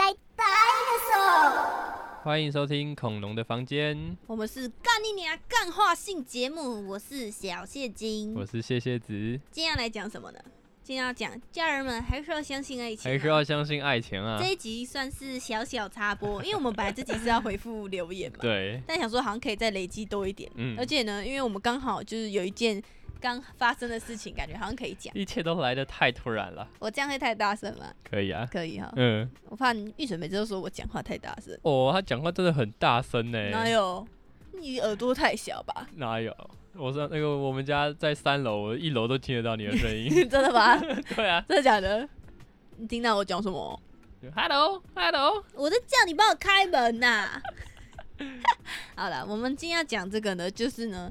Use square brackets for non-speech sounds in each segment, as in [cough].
呆呆的手。欢迎收听恐龙的房间，我们是干你娘干话性节目，我是小谢金。我是谢谢子，今天要来讲什么呢？今天要讲家人们还是要相信爱情、啊，还是要相信爱情啊这。一集算是小小插播，因为我们本来这集是要回复留言嘛，对，但想说好像可以再累积多一点，嗯而且呢，因为我们刚好就是有一件刚发生的事情，感觉好像可以讲。一切都来得太突然了。我这样会太大声吗？可以啊，可以哈，嗯，我怕你玉水每次都说我讲话太大声，哦，他讲话真的很大声呢。哪有？你耳朵太小吧？哪有？我说那个我们家在三楼，我一楼都听得到你的声音。[laughs] 真的吗？对啊真的假的？你听到我讲什么？，Hello，Hello，我在叫你帮我开门呐、[laughs] 好了，我们今天要讲这个呢，就是呢，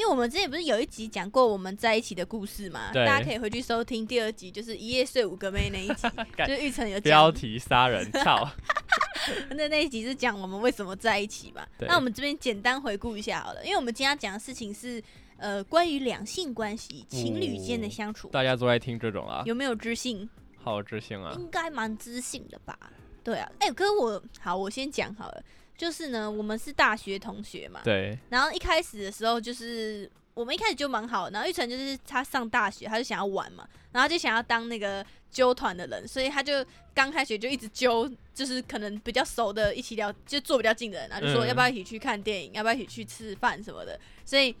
因为我们之前不是有一集讲过我们在一起的故事嘛，对大家可以回去收听第二集，就是一夜睡五个妹那一集，[laughs] 就是玉成有标讲，题杀人，操！[laughs] 那那一集是讲我们为什么在一起嘛。对那我们这边简单回顾一下好了，因为我们今天要讲的事情是呃关于两性关系、情侣间的相处，大家都爱听这种啊，有没有知性？好知性啊。应该蛮知性的吧？对啊，哎、可是我好，我先讲好了，就是呢，我们是大学同学嘛，对，然后一开始的时候就是我们一开始就蛮好，然后玉成就是他上大学，他就想要玩嘛，然后就想要当那个揪团的人，所以他就刚开学就一直揪，就是可能比较熟的一起聊，就坐比较近的人，然后就说嗯要不要一起去看电影，要不要一起去吃饭什么的，所以。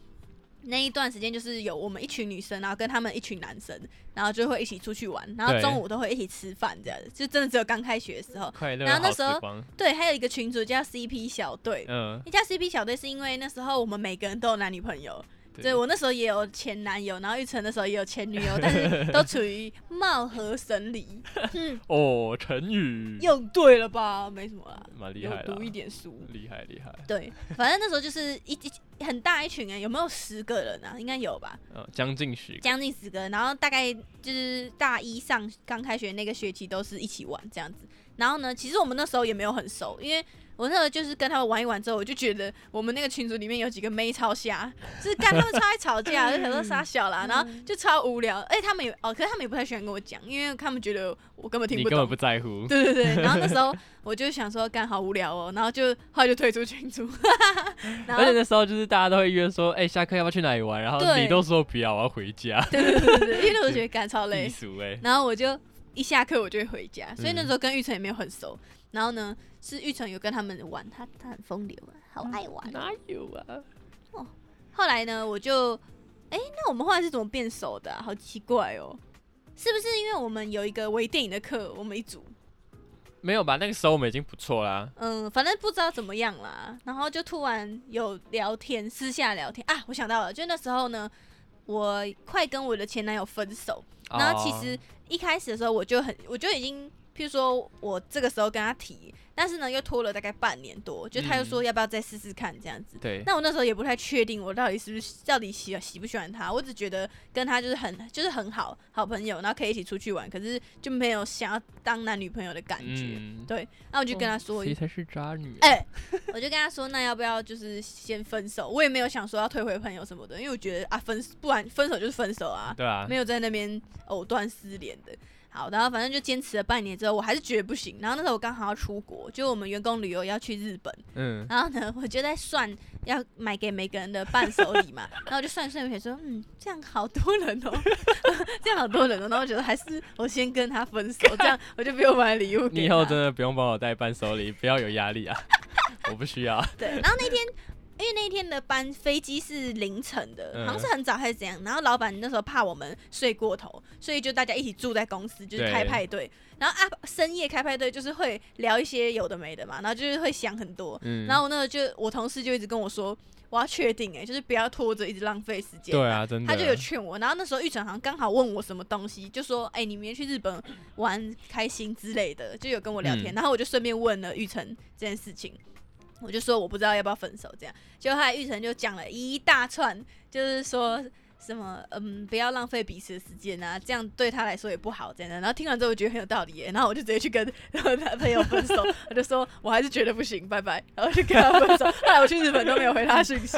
那一段时间就是有我们一群女生，然后跟他们一群男生，然后就会一起出去玩，然后中午都会一起吃饭，这样子，就真的只有刚开学的时候。快乐然后那时候。对，还有一个群组叫 CP 小队，嗯，那叫 CP 小队是因为那时候我们每个人都有男女朋友，对对我那时候也有前男友，然后玉成那时候也有前女友，但是 [laughs] 都处于貌合神离。[laughs] 嗯，哦，成语用对了吧？没什么啦，有蛮厉害的啊，读一点书。厉害厉害。对，反正那时候就是一一很大一群人，有没有十个人啊？应该有吧，嗯，将近十个。将近十个人。然后大概就是大一上刚开学那个学期都是一起玩这样子。然后呢，其实我们那时候也没有很熟，因为我那时候就是跟他们玩一玩之后，我就觉得我们那个群组里面有几个妹超瞎，就 [laughs] 是干他们超爱吵架，就想说傻小啦，然后就超无聊。哎、他们也哦，可是他们也不太喜欢跟我讲，因为他们觉得我根本听不懂你根本。不在乎。对对对，然后那时候我就想说，干好无聊哦，然后就后来就退出群组，[laughs] 而且那时候就是大家都会约说，哎、下课要不要去哪里玩？然后对你都说不要，我要回家。对对对对对，因为那时候觉得干超累，[laughs] 然后我就一下课我就会回家，所以那嗯时候跟玉成也没有很熟。然后呢，是玉成有跟他们玩，他他很风流啊，好爱玩。哪有啊？哦后来呢，我就，哎、那我们后来是怎么变熟的、啊？好奇怪哦，是不是因为我们有一个微电影的课，我们一组，没有吧？那个时候我们已经不错啦。嗯，反正不知道怎么样啦，然后就突然有聊天，私下聊天啊，我想到了，就那时候呢，我快跟我的前男友分手，然后其实哦一开始的时候我就很，我就已经，譬如说我这个时候跟他提，但是呢又拖了大概半年多，就他又说要不要再试试看这样子。对，那我那时候也不太确定我到底是不是到底喜喜不喜欢他，我只觉得跟他就是很就是很好好朋友，然后可以一起出去玩，可是就没有想要当男女朋友的感觉。嗯，对，那我就跟他说，谁才是渣女啊？哎、我就跟他说，那要不要就是先分手？我也没有想说要退回朋友什么的，因为我觉得啊分不然分手就是分手啊，对啊没，有在那边藕断丝连的。好，然后反正就坚持了半年之后，我还是觉得不行。然后那时候我刚好要出国，就我们员工旅游要去日本，嗯，然后呢，我就在算要买给每个人的伴手礼嘛，然后我就算一算，我想说，嗯，这样好多人哦，[laughs] 这样好多人哦，然后我觉得还是我先跟他分手，这样我就不用买礼物给。你以后真的不用帮我带伴手礼，不要有压力啊，我不需要。对，然后那天。因为那一天的班飞机是凌晨的，嗯好像是很早还是怎样。然后老板那时候怕我们睡过头，所以就大家一起住在公司，就是开派对。然后啊，深夜开派对就是会聊一些有的没的嘛，然后就是会想很多。嗯，然后那个就我同事就一直跟我说，我要确定哎、就是不要拖着，一直浪费时间。对啊，真的，他就有劝我，然后那时候玉成好像刚好问我什么东西，就说：“哎、你明天去日本玩开心之类的，就有跟我聊天。嗯然后我就顺便问了玉成这件事情，我就说我不知道要不要分手这样。结果后来玉成就讲了一大串，就是说什么嗯，不要浪费彼此的时间啊，这样对他来说也不好，这样的。然后听完之后我觉得很有道理耶，然后我就直接去跟他朋友分手，我就说我还是觉得不行，拜拜，然后就跟他分手。后来我去日本都没有回他讯息，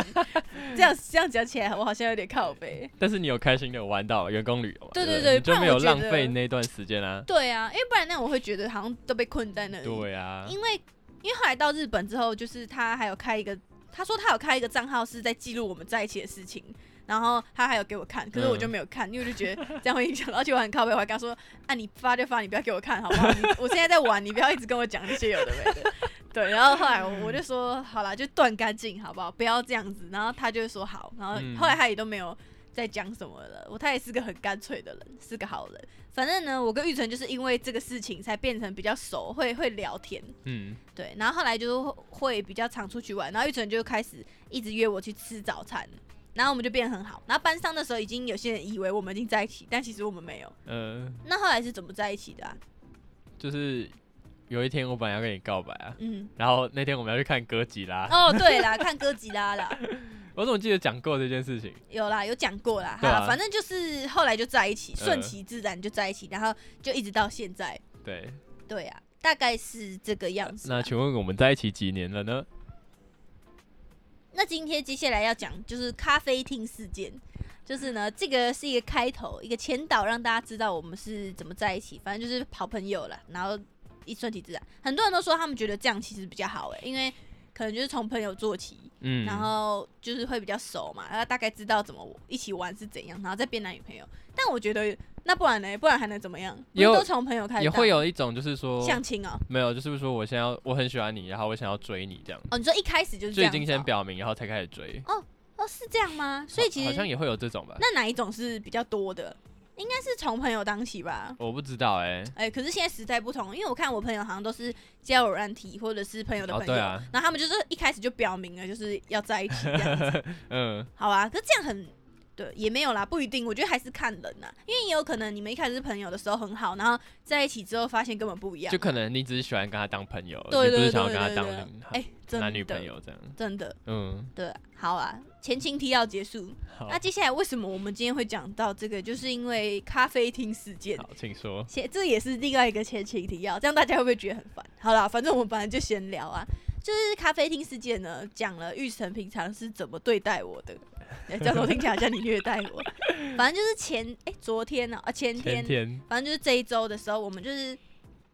这样这样讲起来我好像有点靠背。但是你有开心的玩到员工旅游嘛，对对对就没有浪费那段时间啊。对啊，因为不然那样我会觉得好像都被困在那里。对啊，因为因为后来到日本之后，就是他还有开一个，他说他有开一个账号是在记录我们在一起的事情，然后他还有给我看，可是我就没有看，因为我就觉得这样会影响到，而且我很靠背，我还跟他说，啊你发就发，你不要给我看好不好？你我现在在玩，你不要一直跟我讲这些有的没的。对，然后后来我我就说好啦，就断干净好不好？不要这样子。然后他就说好，然后嗯后来他也都没有再讲什么了。我他也是个很干脆的人，是个好人。反正呢，我跟玉纯就是因为这个事情才变成比较熟，会会聊天。嗯，对，然后后来就会比较常出去玩，然后玉纯就开始一直约我去吃早餐，然后我们就变得很好。然后班上的时候，已经有些人以为我们已经在一起，但其实我们没有。呃，那后来是怎么在一起的啊？就是有一天我本来要跟你告白啊，嗯，然后那天我们要去看哥吉拉，哦，对啦，看哥吉拉啦，[laughs] 我怎么记得讲过这件事情？有啦，有讲过啦。哈啊好啦，反正就是后来就在一起，顺嗯其自然就在一起，然后就一直到现在。对，对啊，大概是这个样子啊。那请问我们在一起几年了呢？那今天接下来要讲就是咖啡厅事件，就是呢，这个是一个开头，一个前导，让大家知道我们是怎么在一起。反正就是好朋友了，然后一顺其自然。很多人都说他们觉得这样其实比较好诶、因为可能就是从朋友做起，嗯，然后就是会比较熟嘛，然后大概知道怎么一起玩是怎样，然后再变男女朋友。但我觉得那不然呢？不然还能怎么样？也有都从朋友开始，也会有一种就是说，相亲啊。没有，就是说我现在要我很喜欢你，然后我想要追你这样，哦，你说一开始就是这就已经样子哦先表明，然后才开始追。哦哦，是这样吗？所以其实好好像也会有这种吧？那哪一种是比较多的？应该是从朋友当起吧。我不知道哎、哎、可是现在时代不同，因为我看我朋友好像都是交友软体或者是朋友的朋友，哦对啊。然后他们就是一开始就表明了就是要在一起这样子，[laughs] 嗯，好啊。可是这样很对，也没有啦，不一定，我觉得还是看人呐，因为也有可能你们一开始是朋友的时候很好，然后在一起之后发现根本不一样。啊，就可能你只是喜欢跟他当朋友，对对对你不是想要跟他当对对哎、真的男女朋，友这样。真的。嗯，对，好啊，前情提要结束。那，接下来为什么我们今天会讲到这个，就是因为咖啡厅事件。好，请说。前这也是另外一个前情提要，这样大家会不会觉得很烦？好啦，反正我们本来就闲聊啊，就是咖啡厅事件呢，讲了玉成平常是怎么对待我的，哎这样我听起来好像你虐待我。[laughs] 反正就是前哎、昨天呢、啊前天，前天，反正就是这一周的时候，我们就是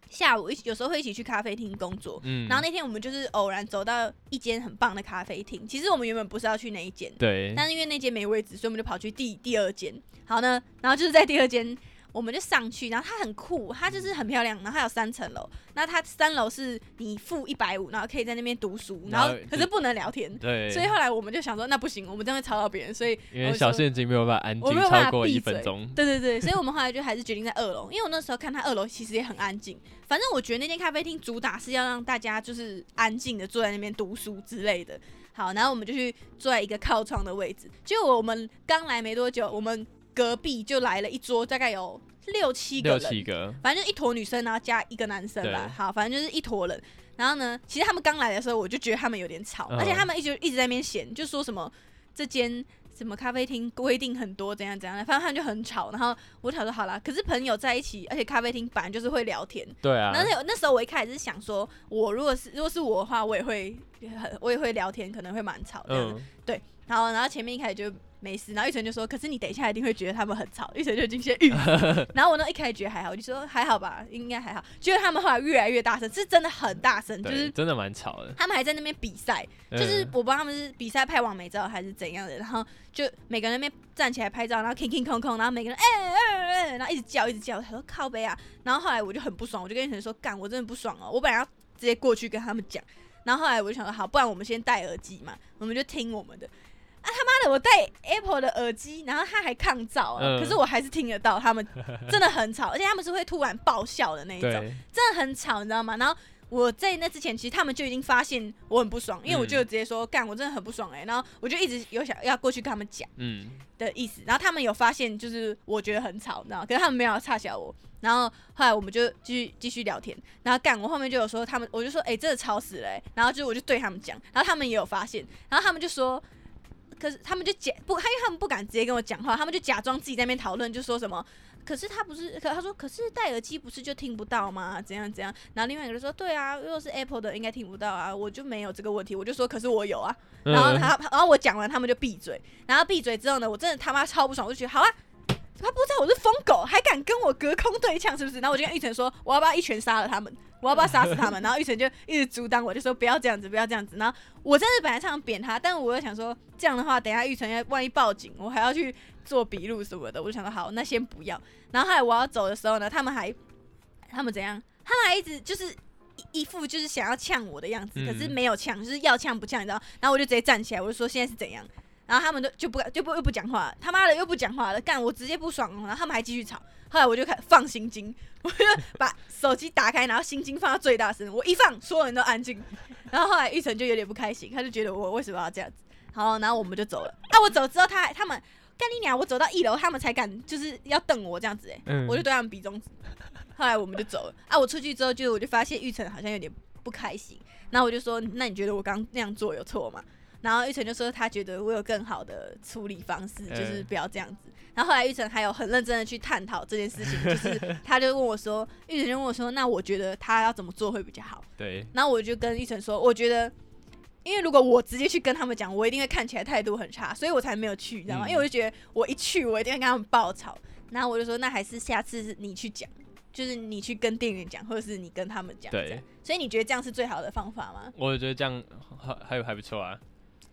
下午一起有时候会一起去咖啡厅工作。嗯，然后那天我们就是偶然走到一间很棒的咖啡厅，其实我们原本不是要去那一间，对，但是因为那间没位置，所以我们就跑去第第二间。好呢，然后就是在第二间，我们就上去，然后它很酷，它就是很漂亮，然后它有三层楼。那它三楼是你付一百五，然后可以在那边读书，然后可是不能聊天。对，所以后来我们就想说，那不行，我们这样会吵到别人，所以因为小陷阱没有办法安静超过一分钟。对对对，所以我们后来就还是决定在二楼，因为我那时候看它二楼其实也很安静。反正我觉得那间咖啡厅主打是要让大家就是安静的坐在那边读书之类的。好，然后我们就去坐在一个靠窗的位置。结果我们刚来没多久，我们隔壁就来了一桌，大概有六七个六人，七个，反正就一坨女生，然后加一个男生吧。好，反正就是一坨人。然后呢，其实他们刚来的时候，我就觉得他们有点吵，嗯而且他们一直一直在那边闲，就说什么这间什么咖啡厅规定很多怎样怎样的，反正他们就很吵。然后我想说好啦，可是朋友在一起，而且咖啡厅本来就是会聊天。对啊，然后那那时候我一开始是想说，我如果是如果是我的话，我也会很 [laughs] 我也会聊天，可能会蛮吵这样的。对，然后然后前面一开始就没事，然后玉成就说：“可是你等一下一定会觉得他们很吵。”玉成就已经先预。[laughs] 然后我呢一开始觉得还好，我就说还好吧，应该还好。结果他们后来越来越大声，是真的很大声，就，是真的蛮吵的。他们还在那边比赛，就是嗯我不知道他们是比赛拍完美照还是怎样的，然后就每个人那边站起来拍照，然后 king king 空空，然后每个人哎哎哎，然后一直叫一直叫，他说靠背啊，然后后来我就很不爽，我就跟玉成说干，我真的不爽哦，我本来要直接过去跟他们讲，然后后来我就想说好，不然我们先戴耳机嘛，我们就听我们的。我戴 Apple 的耳机，然后它还抗噪、啊，嗯可是我还是听得到他们真的很吵，[laughs] 而且他们是会突然爆笑的那一种。对，真的很吵，你知道吗？然后我在那之前，其实他们就已经发现我很不爽，因为我就直接说干，我真的很不爽哎、然后我就一直有想要过去跟他们讲嗯，的意思，然后他们有发现就是我觉得很吵，你知道吗，可是他们没有差小我。然后后来我们就继续继续聊天，然后干我后面就有说他们，我就说哎、真的吵死了、欸，然后就我就对他们讲，然后他们也有发现，然后他们就说。可是他们就假不，他因为他们不敢直接跟我讲话，他们就假装自己在那边讨论，就说什么。可是他不是，可他说，可是戴耳机不是就听不到吗？怎样怎样？然后另外一个人说，对啊，如果是 Apple 的应该听不到啊，我就没有这个问题。我就说，可是我有啊。然后他，然后我讲完，他们就闭嘴。然后闭嘴之后呢，我真的他妈超不爽，我就觉得好啊，他不知道我是疯狗，还敢跟我隔空对呛，是不是？然后我就跟玉成说，我要不要一拳杀了他们？我要不要杀死他们？然后玉成就一直阻挡我，就说不要这样子，不要这样子。然后我真的本来想扁他，但我又想说，这样的话，等一下玉成要万一报警，我还要去做笔录什么的，我就想说好，那先不要。然后后来我要走的时候呢，他们还他们怎样？他们还一直就是一副就是想要呛我的样子，可是没有呛，就是要呛不呛，你知道？然后我就直接站起来，我就说现在是怎样？[laughs] 然后他们都就不就不又不讲话，他妈的又不讲话了，干我直接不爽了，然后他们还继续吵。后来我就开放心经，我就把手机打开，然后心经放到最大声，我一放，所有人都安静。然后后来玉成就有点不开心，他就觉得我为什么要这样子？好，然后我们就走了。啊，我走之后他他们干你娘！我走到一楼，他们才敢就是要瞪我这样子、欸，嗯我就对他们比中指。后来我们就走了。啊，我出去之后就我就发现玉成好像有点不开心，然后我就说，那你觉得我刚那样做有错吗？然后玉成就说他觉得我有更好的处理方式，就是嗯不要这样子。然后后来玉成还有很认真的去探讨这件事情，就是 [laughs] 他就问我说，玉成就问我说，那我觉得他要怎么做会比较好？对，然后我就跟玉成说，我觉得，因为如果我直接去跟他们讲，我一定会看起来态度很差，所以我才没有去，你知道吗？嗯因为我就觉得我一去，我一定会跟他们爆吵。然后我就说，那还是下次是你去讲，就是你去跟店员讲，或者是你跟他们讲。对，所以你觉得这样是最好的方法吗？我觉得这样还还不错啊。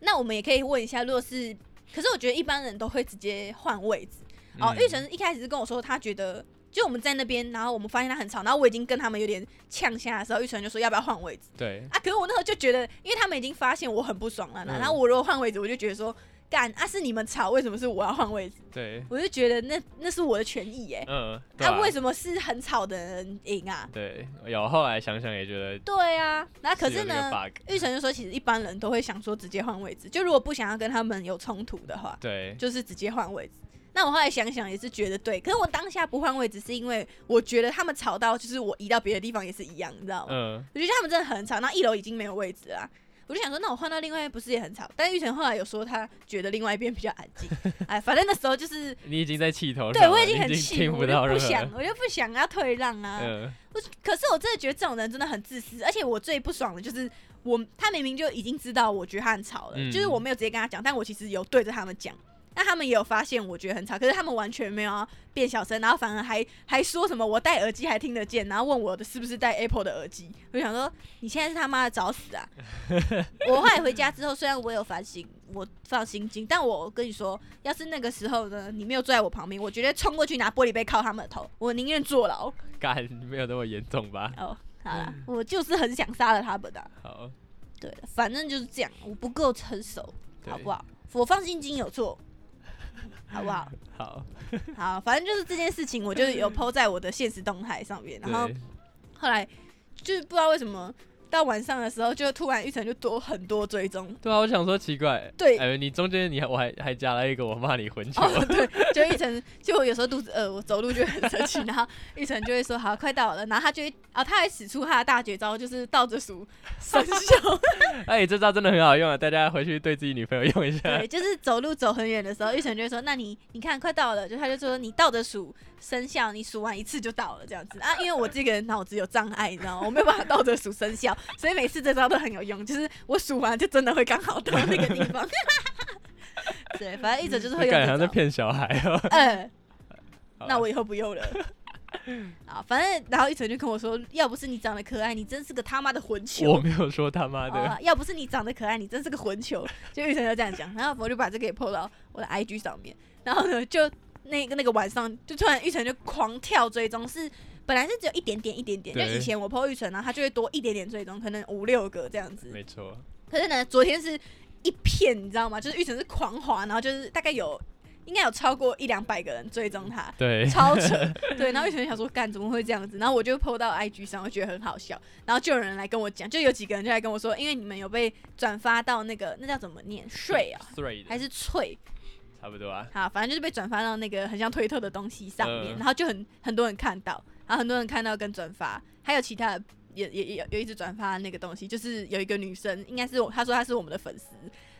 那我们也可以问一下，如果是，可是我觉得一般人都会直接换位置。哦，嗯玉成一开始是跟我说，他觉得就我们在那边，然后我们发现他很吵，然后我已经跟他们有点呛下的时候，玉成就说要不要换位置。对，啊，可是我那时候就觉得，因为他们已经发现我很不爽了，嗯然后我如果换位置，我就觉得说，干啊是你们吵，为什么是我要换位置？对，我就觉得那那是我的权益耶、嗯，他啊，为？什么是很吵的人赢啊？对，有后来想想也觉得对啊，那可是呢，玉成就说，其实一般人都会想说直接换位置，就如果不想要跟他们有冲突的话，对，就是直接换位置。那我后来想想也是觉得对，可是我当下不换位置，是因为我觉得他们吵到，就是我移到别的地方也是一样，你知道吗？嗯，我觉得他们真的很吵，那一楼已经没有位置了啊、我就想说，那我换到另外一边不是也很吵？但玉成后来有说他觉得另外一边比较安静。哎，反正那时候就是 [laughs] 你已经在气头上了，对我已经很气，听我就到不想，我就不想要退让啊。嗯，我可是我真的觉得这种人真的很自私，而且我最不爽的就是我，他明明就已经知道我觉得他很吵了，嗯就是我没有直接跟他讲，但我其实有对着他们讲。那他们也有发现我觉得很吵，可是他们完全没有要变小声，然后反而还还说什么我戴耳机还听得见，然后问我的是不是戴 Apple 的耳机。我就想说你现在是他妈的找死啊！[laughs] 我后来回家之后，虽然我有反省，我放心经，但我跟你说，要是那个时候呢，你没有坐在我旁边，我绝对冲过去拿玻璃杯敲他们的头，我宁愿坐牢。干没有那么严重吧？哦，好啦，我就是很想杀了他们的啊、[laughs] 好，对，反正就是这样，我不够成熟，好不好？我放心经有错，[laughs] 好不好？好，[laughs] 好，反正就是这件事情，我就是有 PO 在我的现实动态上面，然后，后来就是不知道为什么到晚上的时候，就突然玉成就多很多追踪，对啊，我想说奇怪，对哎，你中间你还我还还加了一个我骂你混球，哦，对，就玉成，就我有时候肚子饿，我走路就很生气，然后玉成就会说好，快到了，然后他就会，啊，他还使出他的大绝招，就是倒着数生肖，[laughs] 哎，这招真的很好用啊，大家回去对自己女朋友用一下对，。就是走路走很远的时候，玉成就会说，那你你看快到了，就他就说你倒着数生肖，你数完一次就到了这样子啊，因为我这个人脑子有障碍，你知道吗？我没有办法倒着数生效，所以每次这招都很有用，就是我数完就真的会刚好到那个地方。[laughs] 对，反正一直就是会用感觉在。骗小孩哦。嗯，那我以后不用了。[laughs] 啊，反正然后一晨就跟我说，要不是你长得可爱，你真是个他妈的混球。我没有说他妈的，啊，要不是你长得可爱，你真是个混球。就玉成就这样讲，然后我就把这个也 PO 到我的 IG 上面。然后呢，就那个那个晚上，就突然玉成就狂跳追踪，是本来是只有一点点一点点，就以前我 PO 玉成，然后他就会多一点点追踪，可能五六个这样子。没错，可是呢，昨天是一片，你知道吗？就是玉成是狂滑，然后就是大概有应该有超过一两百个人追踪他。对，超扯，[laughs] 对，然后玉成想说，干怎么会这样子？然后我就 PO 到 IG 上，我觉得很好笑，然后就有人来跟我讲，就有几个人就来跟我说，因为你们有被转发到那个那叫怎么念睡啊，还是脆？差不多啊。好，反正就是被转发到那个很像推特的东西上面，嗯然后就很很多人看到，然后很多人看到跟转发，还有其他的也也也有有一直转发那个东西，就是有一个女生，应该是我，她说她是我们的粉丝，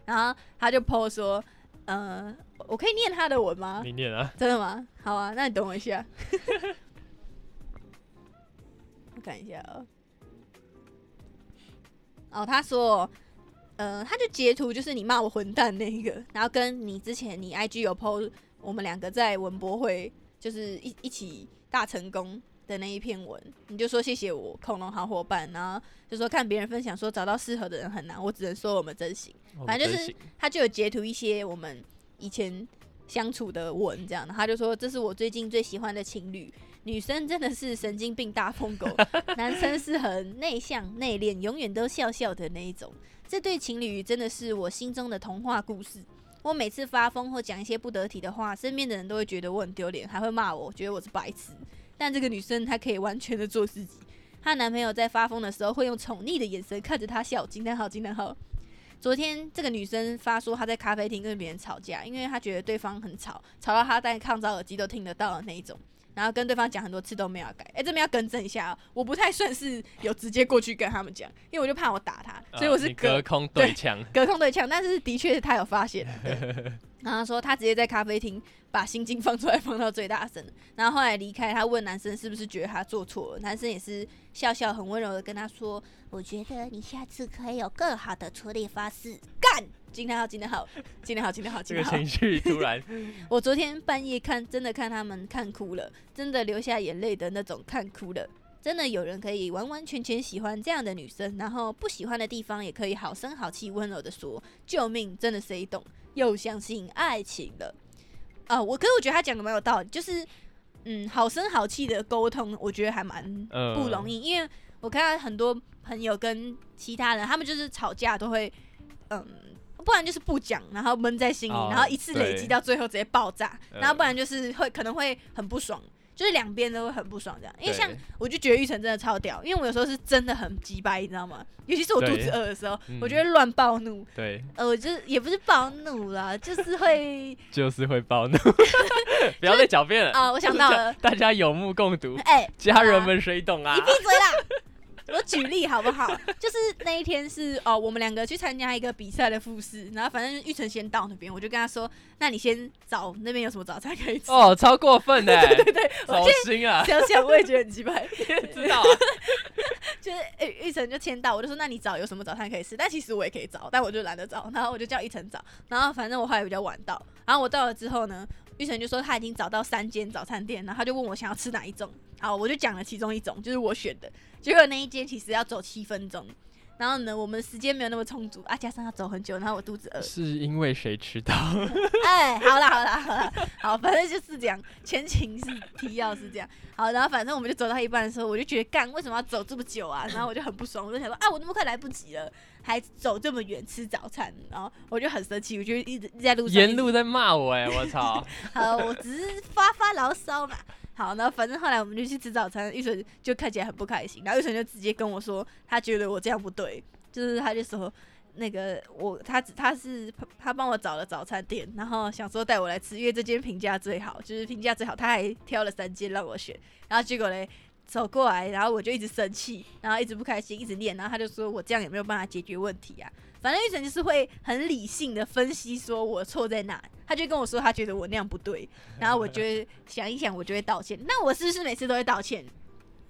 然后她就 PO 说，呃，我可以念她的文吗？你念啊，[laughs] 真的吗？好啊，那你等我一下，[laughs] 我看一下哦。哦，他说，呃，他就截图就是你骂我混蛋那个，然后跟你之前你 IG 有 PO 我们两个在文博会就是一一起大成功的那一篇文，你就说谢谢我恐龙好伙伴，然后就说看别人分享说找到适合的人很难，我只能说我们真行。反正就是他就有截图一些我们以前相处的文，这样，他就说这是我最近最喜欢的情侣，女生真的是神经病大疯狗，男生是很内向内敛，永远都笑笑的那一种。这对情侣真的是我心中的童话故事。我每次发疯或讲一些不得体的话，身边的人都会觉得我很丢脸，还会骂我，觉得我是白痴。但这个女生她可以完全的做自己，她男朋友在发疯的时候会用宠溺的眼神看着她笑。惊叹号，惊叹号。昨天这个女生发说她在咖啡厅跟别人吵架，因为她觉得对方很吵，吵到她戴抗噪耳机都听得到的那一种。然后跟对方讲很多次都没有改。哎，这边要更正一下哦，我不太算是有直接过去跟他们讲，因为我就怕我打他，所以我是隔空对枪，[laughs] 隔空对枪。但是的确他有发现，[laughs] 然后说他直接在咖啡厅把心经放出来放到最大声，然后后来离开，他问男生是不是觉得他做错了，男生也是笑笑很温柔的跟他说，我觉得你下次可以有更好的处理方式，干。今天好，今天好，今天好，今天好，今这个情绪突然。[laughs] 我昨天半夜看，真的看他们看哭了，真的流下眼泪的那种看哭了。真的有人可以完完全全喜欢这样的女生，然后不喜欢的地方也可以好声好气、温柔的说救命，真的谁懂？又相信爱情了啊！我可是我觉得他讲的蛮有道理，就是嗯，好声好气的沟通，我觉得还蛮不容易，因为我看到很多朋友跟其他人，他们就是吵架都会嗯。不然就是不讲，然后闷在心里，然后一次累积到最后直接爆炸，然后不然就是会可能会很不爽，就是两边都会很不爽这样。因为像我就觉得玉成真的超屌，因为我有时候是真的很鸡掰，你知道吗？尤其是我肚子饿的时候，我觉得乱暴怒。对，呃，我就是也不是暴怒啦，就是会 [laughs] 就是会暴怒。[laughs] 不要再狡辩了啊！我想到了，[laughs] 大家有目共睹。哎，家人们谁懂啊？你闭嘴啦！我举例好不好？就是那一天是哦，我们两个去参加一个比赛的复试，然后反正玉成先到那边，我就跟他说：“那你先找那边有什么早餐可以吃。”哦，超过分的，[laughs] 对对对，走心啊！想想我也觉得很奇怪，[laughs] 知道啊？[laughs] 就是玉玉成就签到，我就说：“那你找有什么早餐可以吃？”但其实我也可以找，但我就懒得找，然后我就叫玉成找，然后反正我后来比较晚到，然后我到了之后呢，玉成就说他已经找到三间早餐店，然后他就问我想要吃哪一种，好，我就讲了其中一种，就是我选的。结果那一间其实要走七分钟，然后呢，我们时间没有那么充足啊，加上要走很久，然后我肚子饿。是因为谁迟到？[laughs] 哎，好啦好啦好啦，好，反正就是这样，前情是提要是这样。好，然后反正我们就走到一半的时候，我就觉得干，为什么要走这么久啊？然后我就很不爽，我就想说啊，我那么快来不及了，还走这么远吃早餐，然后我就很生气，我就一直在路上沿路在骂我哎，我操！[laughs] 好，我只是发发牢骚嘛。好，然后反正后来我们就去吃早餐，玉纯就看起来很不开心，然后玉纯就直接跟我说，他觉得我这样不对，就是他就说那个我他他是他帮我找了早餐店，然后想说带我来吃，因为这间评价最好，就是评价最好，他还挑了三间让我选，然后结果嘞走过来，然后我就一直生气，然后一直不开心，一直念，然后他就说我这样也没有办法解决问题啊。反正玉成就是会很理性的分析，说我错在哪，他就跟我说他觉得我那样不对，然后我就想一想，我就会道歉。那我是不是每次都会道歉？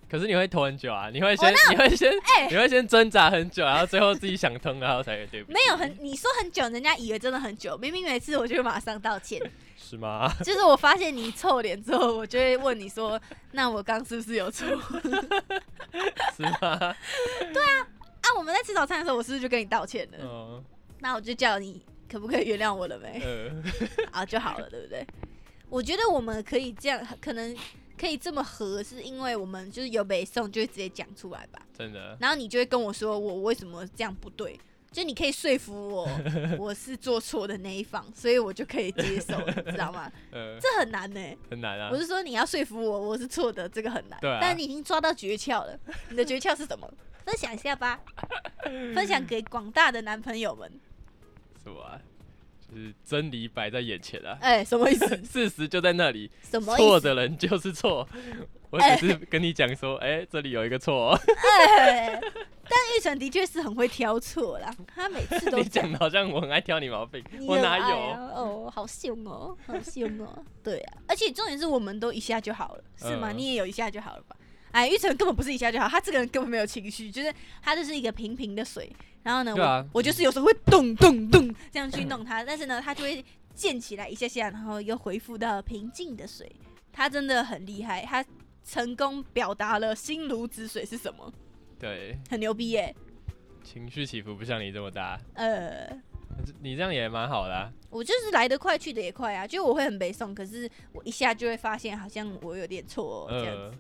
可是你会拖很久啊，你会先，[laughs] 你会先，哎，你会先挣扎很久，然后最后自己想通，然后才对。没有很，你说很久，人家以为真的很久，明明每次我就会马上道歉。是吗？就是我发现你臭脸之后，我就会问你说，那我刚是不是有错？[laughs] 是吗？对啊。啊，我们在吃早餐的时候，我是不是就跟你道歉了？那我就叫你可不可以原谅我了没？[laughs] 啊，就好了，对不对？我觉得我们可以这样，可能可以这么合，是因为我们就是有北宋，就会直接讲出来吧。真的。然后你就会跟我说，我为什么这样不对？就你可以说服我，我 [laughs] 是做错的那一方，所以我就可以接受，知道吗？[laughs] 这很难呢。很难啊。我是说你要说服我，我是错的，这个很难。对。但你已经抓到诀窍了，你的诀窍是什么？[laughs] 分享一下吧，分享给广大的男朋友们。是吧？就是真理摆在眼前啊，哎、什么意思？[laughs] 事实就在那里，什么错？的人就是错。我只是跟你讲说，哎、这里有一个错、哦，哎，但玉成的确是很会挑错啦，他每次都 [laughs] 你讲的好像我很爱挑你毛病，我哪有？哦，好凶哦，好凶哦。对啊，而且重点是我们都一下就好了，是吗？嗯你也有一下就好了吧？哎，玉成根本不是一下就好，他这个人根本没有情绪，就是他就是一个平平的水。然后呢，啊我我就是有时候会咚咚咚这样去弄他，但是呢，他就会溅起来一下下，然后又恢复到平静的水。他真的很厉害，他成功表达了心如止水是什么，对，很牛逼耶、情绪起伏不像你这么大，呃，你这样也蛮好的、啊。我就是来得快去得也快啊，就我会很北宋，可是我一下就会发现好像我有点错、哦、这样子。呃，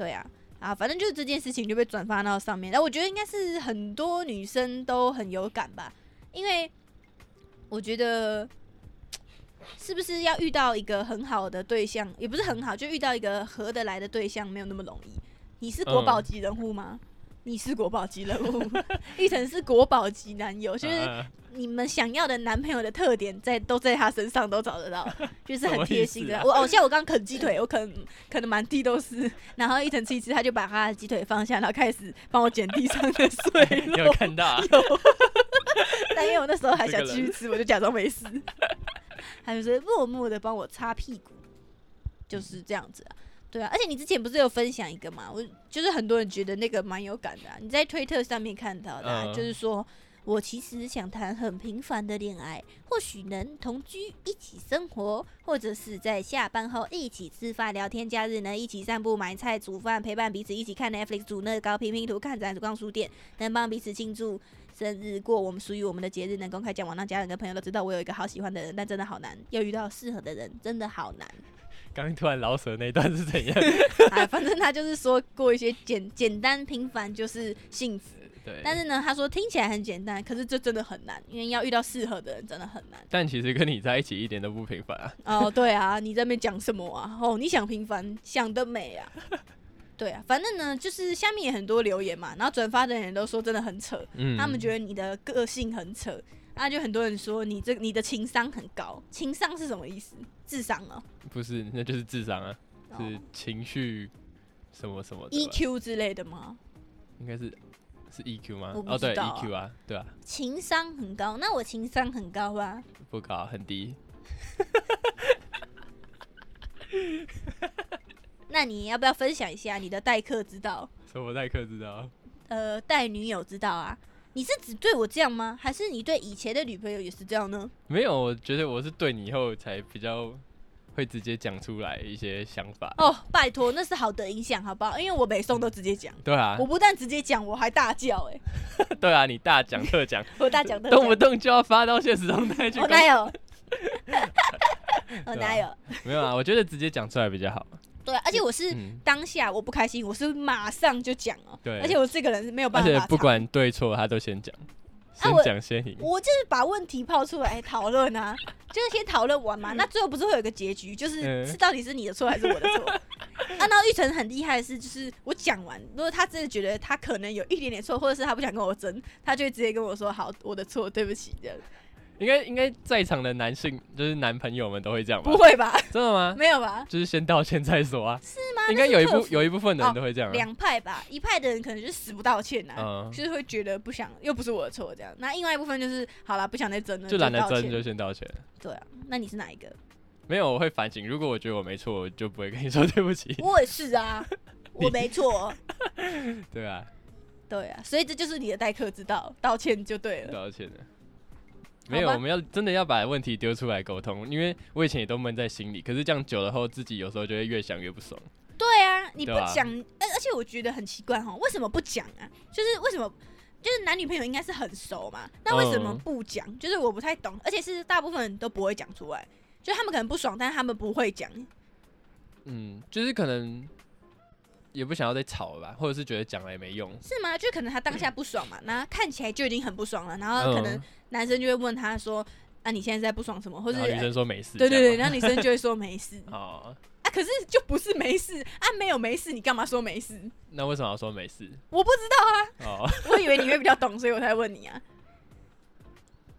对啊，啊，反正就是这件事情就被转发到上面，然后我觉得应该是很多女生都很有感吧，因为我觉得是不是要遇到一个很好的对象，也不是很好，就遇到一个合得来的对象没有那么容易。你是国宝级人物吗？你是国宝级人物，[laughs] 玉成是国宝级男友，就是啊你们想要的男朋友的特点在都在他身上都找得到，[laughs] 就是很贴心的。啊我哦，像我刚刚啃鸡腿，我可能可能满地都是，然后一层吃一吃，他就把他的鸡腿放下，然后开始帮我捡地上的碎你有。看到、啊？[laughs] 有，但因为我那时候还想继续吃，我就假装没事。他就是默默的帮我擦屁股，就是这样子啊。对啊，而且你之前不是有分享一个嘛？我就是很多人觉得那个蛮有感的、啊，你在推特上面看到的、啊，嗯就是说我其实想谈很平凡的恋爱，或许能同居、一起生活，或者是在下班后一起吃饭、聊天，假日呢一起散步、买菜、煮饭，陪伴彼此一起看 Netflix、煮乐高、拼拼图、看展、逛书店，能帮彼此庆祝生日，过我们属于我们的节日，能公开讲网，让家人跟朋友都知道我有一个好喜欢的人，但真的好难，要遇到适合的人真的好难。刚突然老舍那段是怎样？[laughs] 哎，反正他就是说过一些简简单平凡就是幸福，对，但是呢，他说听起来很简单，可是这真的很难，因为要遇到适合的人真的很难。但其实跟你在一起一点都不平凡啊。哦，对啊，你在那边讲什么啊？哦，你想平凡，想得美啊！[laughs] 对啊，反正呢，就是下面也很多留言嘛，然后转发的人都说真的很扯，嗯，他们觉得你的个性很扯，那就很多人说你这你的情商很高，情商是什么意思？智商哦，不是，那就是智商啊，哦是情绪什么什么的吧 EQ 之类的吗？应该是是 EQ 吗我？不哦，对知道啊，EQ 啊，对啊，情商很高，那我情商很高吧。不高，很低。[laughs] 那你要不要分享一下你的待客之道？什么待客之道？呃，待女友之道啊？你是只对我这样吗？还是你对以前的女朋友也是这样呢？没有，我觉得我是对你以后才比较会直接讲出来一些想法。哦，拜托，那是好的影响，好不好？因为我每送都直接讲，对啊我，不但直接讲，我还大叫、欸，[laughs] 对啊，你大讲特讲，[laughs] 我大讲特讲动不。动就要发到现实中态去我。哪有？[laughs] 我哪有？没有啊，我觉得直接讲出来比较好。对啊，而且我是嗯，当下我不开心，我是马上就讲哦。对而且我这个人是没有办法而，且不管对错，他都先讲，先讲先赢。我就是把问题抛出来讨论啊，[laughs] 就是先讨论完嘛。那最后不是会有个结局，就是嗯是到底是你的错还是我的错？[laughs] 啊，然后玉成很厉害的是，就是我讲完，如果他真的觉得他可能有一点点错，或者是他不想跟我争，他就会直接跟我说：“好，我的错，对不起。”这样应该应该在场的男性就是男朋友们都会这样吧不？会吧？真的吗？没有吧？就是先道歉再说啊。是吗？应该有一部有一部分的哦人都会这样啊。两派吧，一派的人可能就死不道歉呐、嗯就是会觉得不想，又不是我的错这样。那另外一部分就是好了，不想再争了，就懒得争就先道歉。对啊。那你是哪一个？没有，我会反省。如果我觉得我没错，我就不会跟你说对不起。[laughs] 我也是啊，[laughs] 我没错。[laughs] 对啊，对啊，所以这就是你的待客之道，道歉就对了。道歉的。没有，我们要真的要把问题丢出来沟通，因为我以前也都闷在心里，可是这样久了后，自己有时候就会越想越不爽。对啊，你不讲，而、而且我觉得很奇怪哈，为什么不讲啊？就是为什么？就是男女朋友应该是很熟嘛，那为什么嗯不讲？就是我不太懂，而且是大部分人都不会讲出来，就他们可能不爽，但是他们不会讲。嗯，就是可能也不想要再吵了吧，或者是觉得讲了也没用。是吗？就可能他当下不爽嘛，[laughs] 那看起来就已经很不爽了，然后可能嗯男生就会问他说：“啊，你现在在不爽什么？”或是女生说没事。对对对，然后女生就会说没事 [laughs] 哦，啊，可是就不是没事啊，没有没事，你干嘛说没事？那为什么要说没事？我不知道啊，哦，我以为你会比较懂，所以我才问你啊。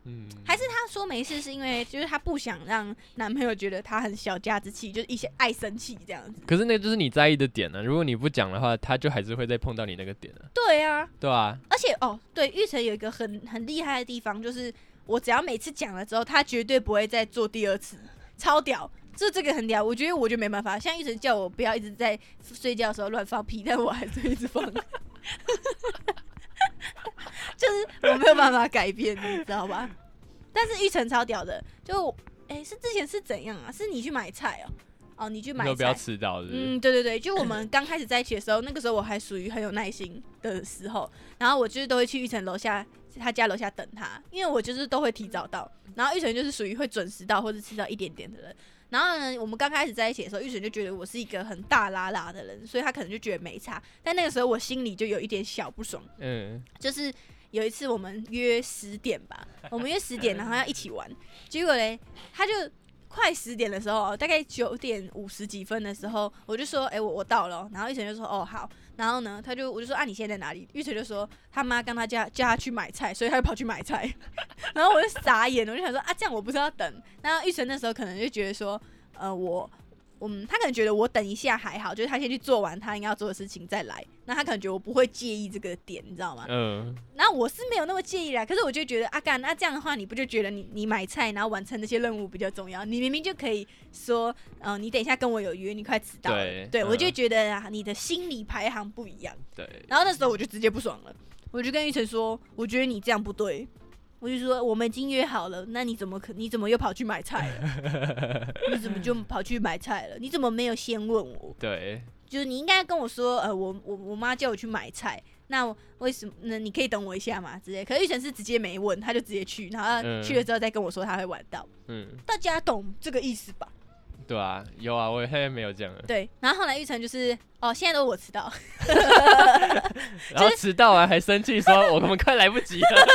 嗯，还是她说没事是因为就是她不想让男朋友觉得她很小家子气，就是一些爱生气这样子。可是那就是你在意的点呢、如果你不讲的话，他就还是会再碰到你那个点啊，对啊，对啊、而且哦，对，玉成有一个很很厉害的地方，就是我只要每次讲了之后，他绝对不会再做第二次，超屌。这这个很屌，我觉得我就没办法。像玉成叫我不要一直在睡觉的时候乱放屁，但我还是一直放，[laughs] [laughs] 就是我没有办法改变，你知道吧？但是玉成超屌的，就哎、是之前是怎样啊？是你去买菜哦、哦，你去买菜，你不要迟到，是是？嗯，对对对，就我们刚开始在一起的时候，那个时候我还属于很有耐心的时候，然后我就是都会去玉成楼下他家楼下等他，因为我就是都会提早到，然后玉成就是属于会准时到或者迟到一点点的人。然后呢，我们刚开始在一起的时候，玉成就觉得我是一个很大拉拉的人，所以他可能就觉得没差。但那个时候我心里就有一点小不爽，嗯，就是有一次我们约十点吧，我们约十点，然后要一起玩，[laughs] 结果嘞，他就快十点的时候，大概九点五十几分的时候，我就说，哎、我我到了哦，然后玉晨就说，哦好，然后呢，他就我就说，啊你现在在哪里？玉成就说他妈刚他叫叫他去买菜，所以他就跑去买菜，[laughs] 然后我就傻眼了，我就想说，啊这样我不是要等？然后玉成那时候可能就觉得说，呃我。嗯，他可能觉得我等一下还好，就是他先去做完他应该要做的事情再来。那他可能觉得我不会介意这个点，你知道吗？嗯，那我是没有那么介意啦，可是我就觉得阿干，那这样的话，你不就觉得你你买菜然后完成那些任务比较重要？你明明就可以说，嗯、你等一下跟我有约，你快迟到了。对我就嗯觉得啊，你的心理排行不一样。对，然后那时候我就直接不爽了，我就跟玉成说，我觉得你这样不对。我就说我们已经约好了，那你怎么可你怎么又跑去买菜了？[laughs] 你怎么就跑去买菜了？你怎么没有先问我？对，就是你应该跟我说，呃，我我我妈叫我去买菜，那为什么？那你可以等我一下嘛之类。可是玉成是直接没问，他就直接去，然后去了之后再跟我说他会晚到。嗯，大家懂这个意思吧？对啊，有啊，我现在没有这样了，对。然后后来玉成就是，哦，现在都我迟到，[laughs] 然后迟到完还生气说我们快来不及了，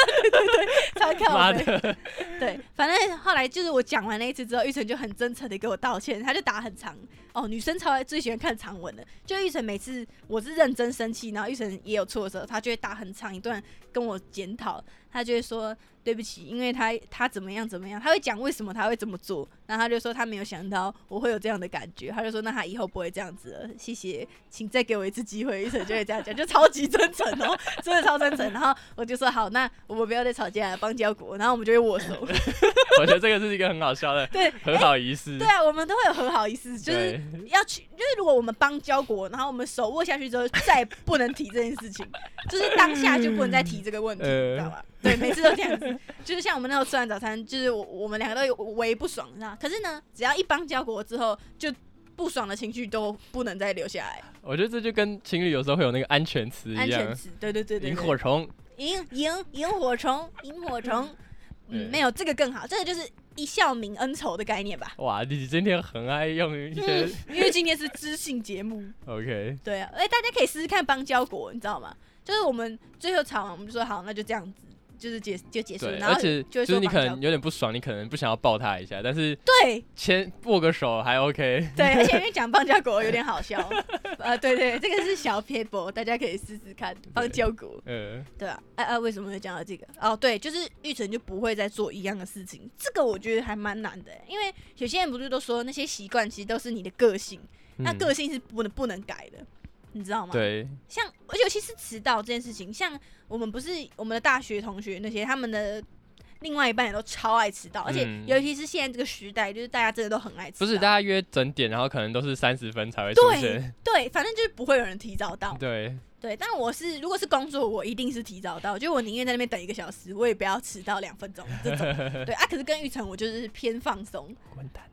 超靠妈北。的，对，反正后来就是我讲完那一次之后，玉成就很真诚的给我道歉，他就打很长。哦，女生超爱最喜欢看长文的，就玉成每次我是认真生气，然后玉成也有错的时候，他就会打很长一段跟我检讨，他就会说对不起，因为他他怎么样怎么样，他会讲为什么他会这么做，然后他就说他没有想到我会有这样的感觉，他就说那他以后不会这样子了，谢谢，请再给我一次机会，玉成就会这样讲，就超级真诚哦，真的超真诚。然后我就说好，那我们不要再吵架了，邦交国，然后我们就会握手。[laughs] 我觉得这个是一个很好笑的对，和好仪式，对啊，我们都会有和好意思，就是对要去，就是如果我们帮交国，然后我们手握下去之后，再也不能提这件事情，就是当下就不能再提这个问题，知道吧？对，每次都这样子，就是像我们那时候吃完早餐，就是我我们两个都有微不爽，你知道？可是呢，只要一帮交国之后，就不爽的情绪都不能再留下来，我觉得这就跟情侣有时候会有那个安全词一样，安全词，对对对对，萤火虫，萤萤萤火虫，萤火虫，[laughs] 嗯，没有这个更好，这个就是一笑泯恩仇的概念吧。哇，你今天很爱用一些嗯，因为今天是知性节目，[laughs] OK，对啊，哎、大家可以试试看邦交国，你知道吗？就是我们最后吵完，我们就说好，那就这样子，就是解就结束，然后而且就是你可能有点不爽，你可能不想要抱他一下，但是对。牵握个手还 OK，[laughs] 对，而且因为讲邦交国有点好笑，[laughs] 呃，对对，这个是小撇步，大家可以试试看邦交国，嗯，对啊，哎、啊、为什么会讲到这个？哦，对，就是玉成就不会再做一样的事情，这个我觉得还蛮难的，因为有些人不是都说那些习惯其实都是你的个性，那嗯。个性是不能不能改的，你知道吗？对，像，而且尤其是迟到这件事情，像我们不是我们的大学同学那些，他们的另外一半也都超爱迟到，而且嗯尤其是现在这个时代，就是大家真的都很爱迟到。不是大家约整点，然后可能都是三十分才会出对现，对，反正就是不会有人提早到。对，[laughs] 对，但我是如果是工作，我一定是提早到，就我宁愿在那边等一个小时，我也不要迟到两分钟这种。[laughs] 对啊，可是跟玉成我就是偏放松。滚蛋，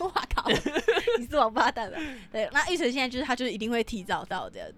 哇靠，你是王八蛋吧？对，那玉成现在就是他就是一定会提早到这样子。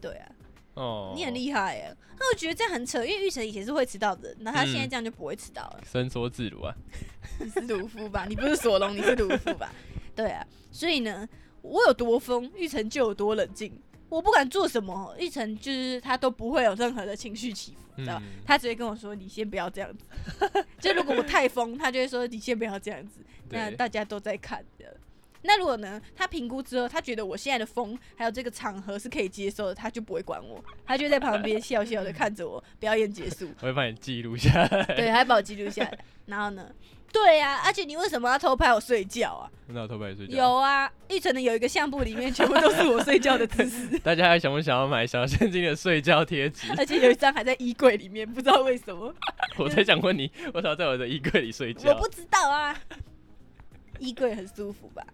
对啊，哦，你很厉害耶！那我觉得这样很扯，因为玉成以前是会迟到的，那他现在嗯这样就不会迟到了。伸缩自如啊，[laughs] 你是鲁夫吧？你不是索隆，你是鲁夫吧？对啊，所以呢，我有多疯，玉成就有多冷静。我不管做什么，一成就是他都不会有任何的情绪起伏，你知道吧？嗯，他直接跟我说：“你先不要这样子。[laughs] ”就如果我太疯，他就会说：“你先不要这样子。”那大家都在看的，那如果呢，他评估之后，他觉得我现在的风还有这个场合是可以接受的，他就不会管我，他就在旁边笑笑的看着我表演结束。我 [laughs] 会帮你记录下来。对，[laughs] 还把我记录下来。然后呢？对呀，而且你为什么要偷拍我睡觉啊？那我偷拍你睡觉？有啊，玉成的有一个相簿里面全部都是我睡觉的姿势。[laughs] 大家还想不想要买小现金的睡觉贴纸？而且有一张还在衣柜里面，不知道为什么。我在想问你，我少在我的衣柜里睡觉？我不知道啊。衣柜很舒服吧？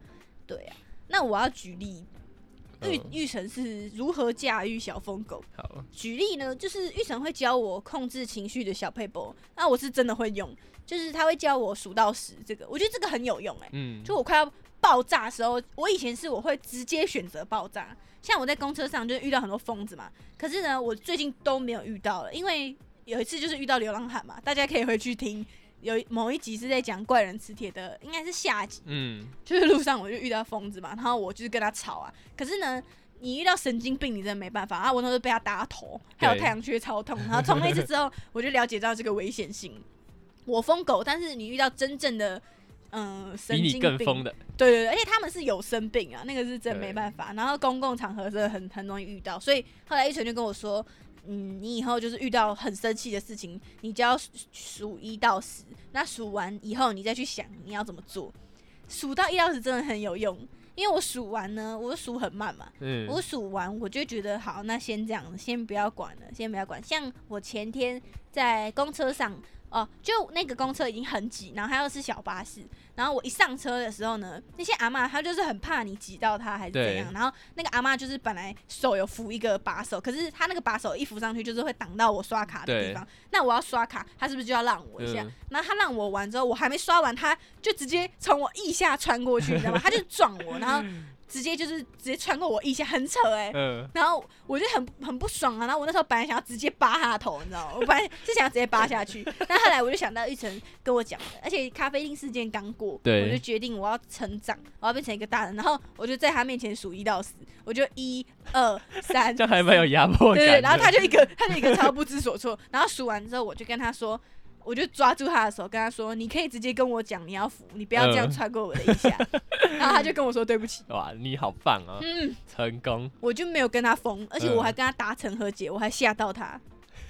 对啊。那我要举例，玉玉成是如何驾驭小疯狗？好，举例呢，就是玉成会教我控制情绪的小配博，那我是真的会用。就是他会教我数到十，这个我觉得这个很有用哎。嗯。就我快要爆炸的时候，我以前是我会直接选择爆炸。像我在公车上就遇到很多疯子嘛，可是呢，我最近都没有遇到了，因为有一次就是遇到流浪汉嘛，大家可以回去听，有某一集是在讲怪人磁铁的，应该是下集。嗯。就是路上我就遇到疯子嘛，然后我就是跟他吵啊。可是呢，你遇到神经病，你真的没办法啊！我那时候被他打头，还有太阳穴超痛。然后从那次之后，我就了解到这个危险性。我疯狗，但是你遇到真正的，嗯，神经病，对对对，而且他们是有生病啊，那个是真没办法。然后公共场合是很很容易遇到，所以后来一晨就跟我说，嗯，你以后就是遇到很生气的事情，你就要数一到十，那数完以后你再去想你要怎么做。数到一到十真的很有用，因为我数完呢，我数很慢嘛，嗯，我数完我就觉得好，那先这样，先不要管了，先不要管。像我前天在公车上。哦，就那个公车已经很挤，然后它又是小巴士，然后我一上车的时候呢，那些阿妈她就是很怕你挤到她还是怎样，然后那个阿妈就是本来手有扶一个把手，可是她那个把手一扶上去就是会挡到我刷卡的地方，那我要刷卡，她是不是就要让我一下？然后她让我完之后，我还没刷完，她就直接从我腋下穿过去，你知道吗？她就撞我，然后。直接就是直接穿过我腋下，很扯哎，然后我就很很不爽啊，然后我那时候本来想要直接扒他的头，你知道吗？我本来是想要直接扒下去，[laughs] 但后来我就想到玉成跟我讲的，而且咖啡厅事件刚过，我就决定我要成长，我要变成一个大人，然后我就在他面前数一到十，我就一二三，这还蛮有压迫感。对，然后他就一个他就一个超不知所措，然后数完之后，我就跟他说。我就抓住他的手，跟他说：“你可以直接跟我讲，你要扶，你不要这样穿过我的腋下。”然后他就跟我说：“对不起。”哇，你好棒啊！嗯，成功。我就没有跟他疯，而且我还跟他达成和解，我还吓到他。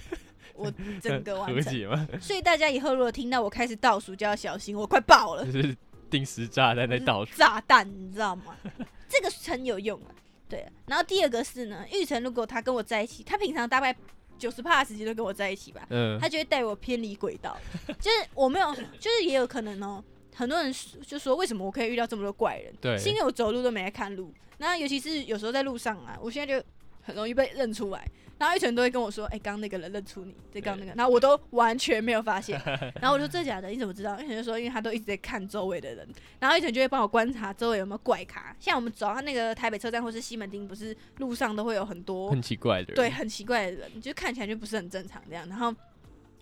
[laughs] 我整个完成。[laughs] 所以大家以后如果听到我开始倒数，就要小心，我快爆了。就是定时炸弹在倒数。炸弹，你知道吗？[laughs] 这个很有用啊。对。然后第二个是呢，玉成如果他跟我在一起，他平常大概。九十趴的时间都跟我在一起吧，他就会带我偏离轨道。[laughs] 就是我没有，就是也有可能哦。很多人就说，为什么我可以遇到这么多怪人？对，是因为我走路都没在看路。那尤其是有时候在路上啊，我现在就很容易被认出来。然后一群都会跟我说：“哎，刚刚那个人认出你，这刚那个。”然后我都完全没有发现。[laughs] 然后我说：“真的假的？你怎么知道？”一群就说：“因为他都一直在看周围的人。”然后一群就会帮我观察周围有没有怪咖。像我们走到那个台北车站或是西门町，不是路上都会有很多很奇怪的人，对，很奇怪的人，就看起来就不是很正常这样。然后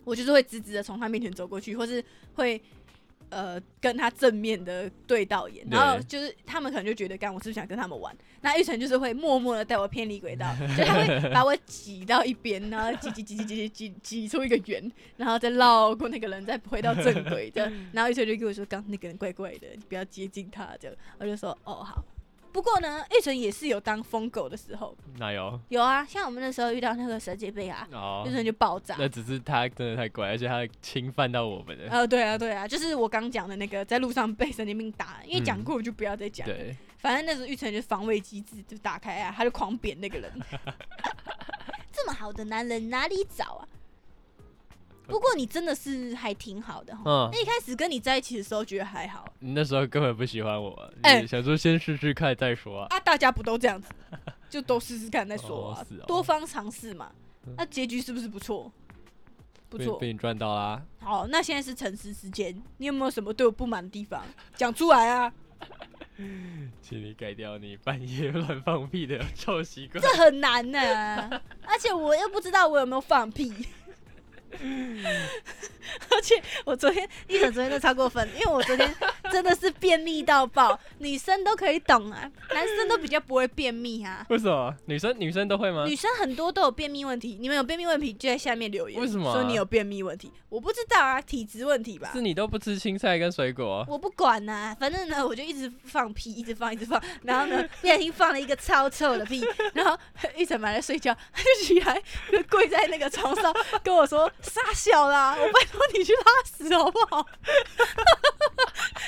我就是会直直的从他面前走过去，或是会。呃，跟他正面的对到眼，然后就是他们可能就觉得，干我是不是想跟他们玩？那玉成就是会默默的带我偏离轨道，[laughs] 就他会把我挤到一边，然后挤挤挤挤挤挤挤出一个圆，然后再绕过那个人，再回到正轨的。然后玉成就跟我说，刚那个人怪怪的，你不要接近他。这样，我就说，哦，好。不过呢，玉成也是有当疯狗的时候。哪有？有啊，像我们那时候遇到那个蛇姐贝啊，玉成就爆炸。那只是他真的太乖，而且他侵犯到我们了。呃，对啊，对啊，就是我刚讲的那个在路上被神经病打，因为讲过我就不要再讲。对，反正那时候玉成就防卫机制就打开啊，他就狂扁那个人。这么好的男人哪里找啊？不过你真的是还挺好的哈。嗯。那一开始跟你在一起的时候觉得还好。你那时候根本不喜欢我，哎，想说先试试看再说啊。啊，大家不都这样子，[laughs] 就都试试看再说啊，多方尝试嘛。那结局是不是不错？不错，被你赚到啦。好，那现在是诚实时间，你有没有什么对我不满的地方？讲出来啊。[laughs] 请你改掉你半夜乱放屁的臭习惯。这很难呢，而且我又不知道我有没有放屁。[laughs] 而且我昨天，一整昨天都超过分，因为我昨天真的是便秘到爆，女生都可以懂啊，男生都比较不会便秘啊。为什么？女生女生都会吗？女生很多都有便秘问题，你们有便秘问题就在下面留言。为什么啊说你有便秘问题？我不知道啊，体质问题吧是。你都不吃青菜跟水果，我不管呐、反正呢，我就一直放屁，一直放，一直放，然后呢，不小心放了一个超臭的屁，然后玉成本来睡觉，他 [laughs] 就起来，就跪在那个床上跟我说：“傻小啦，我拜托你去拉屎好不好？” [laughs]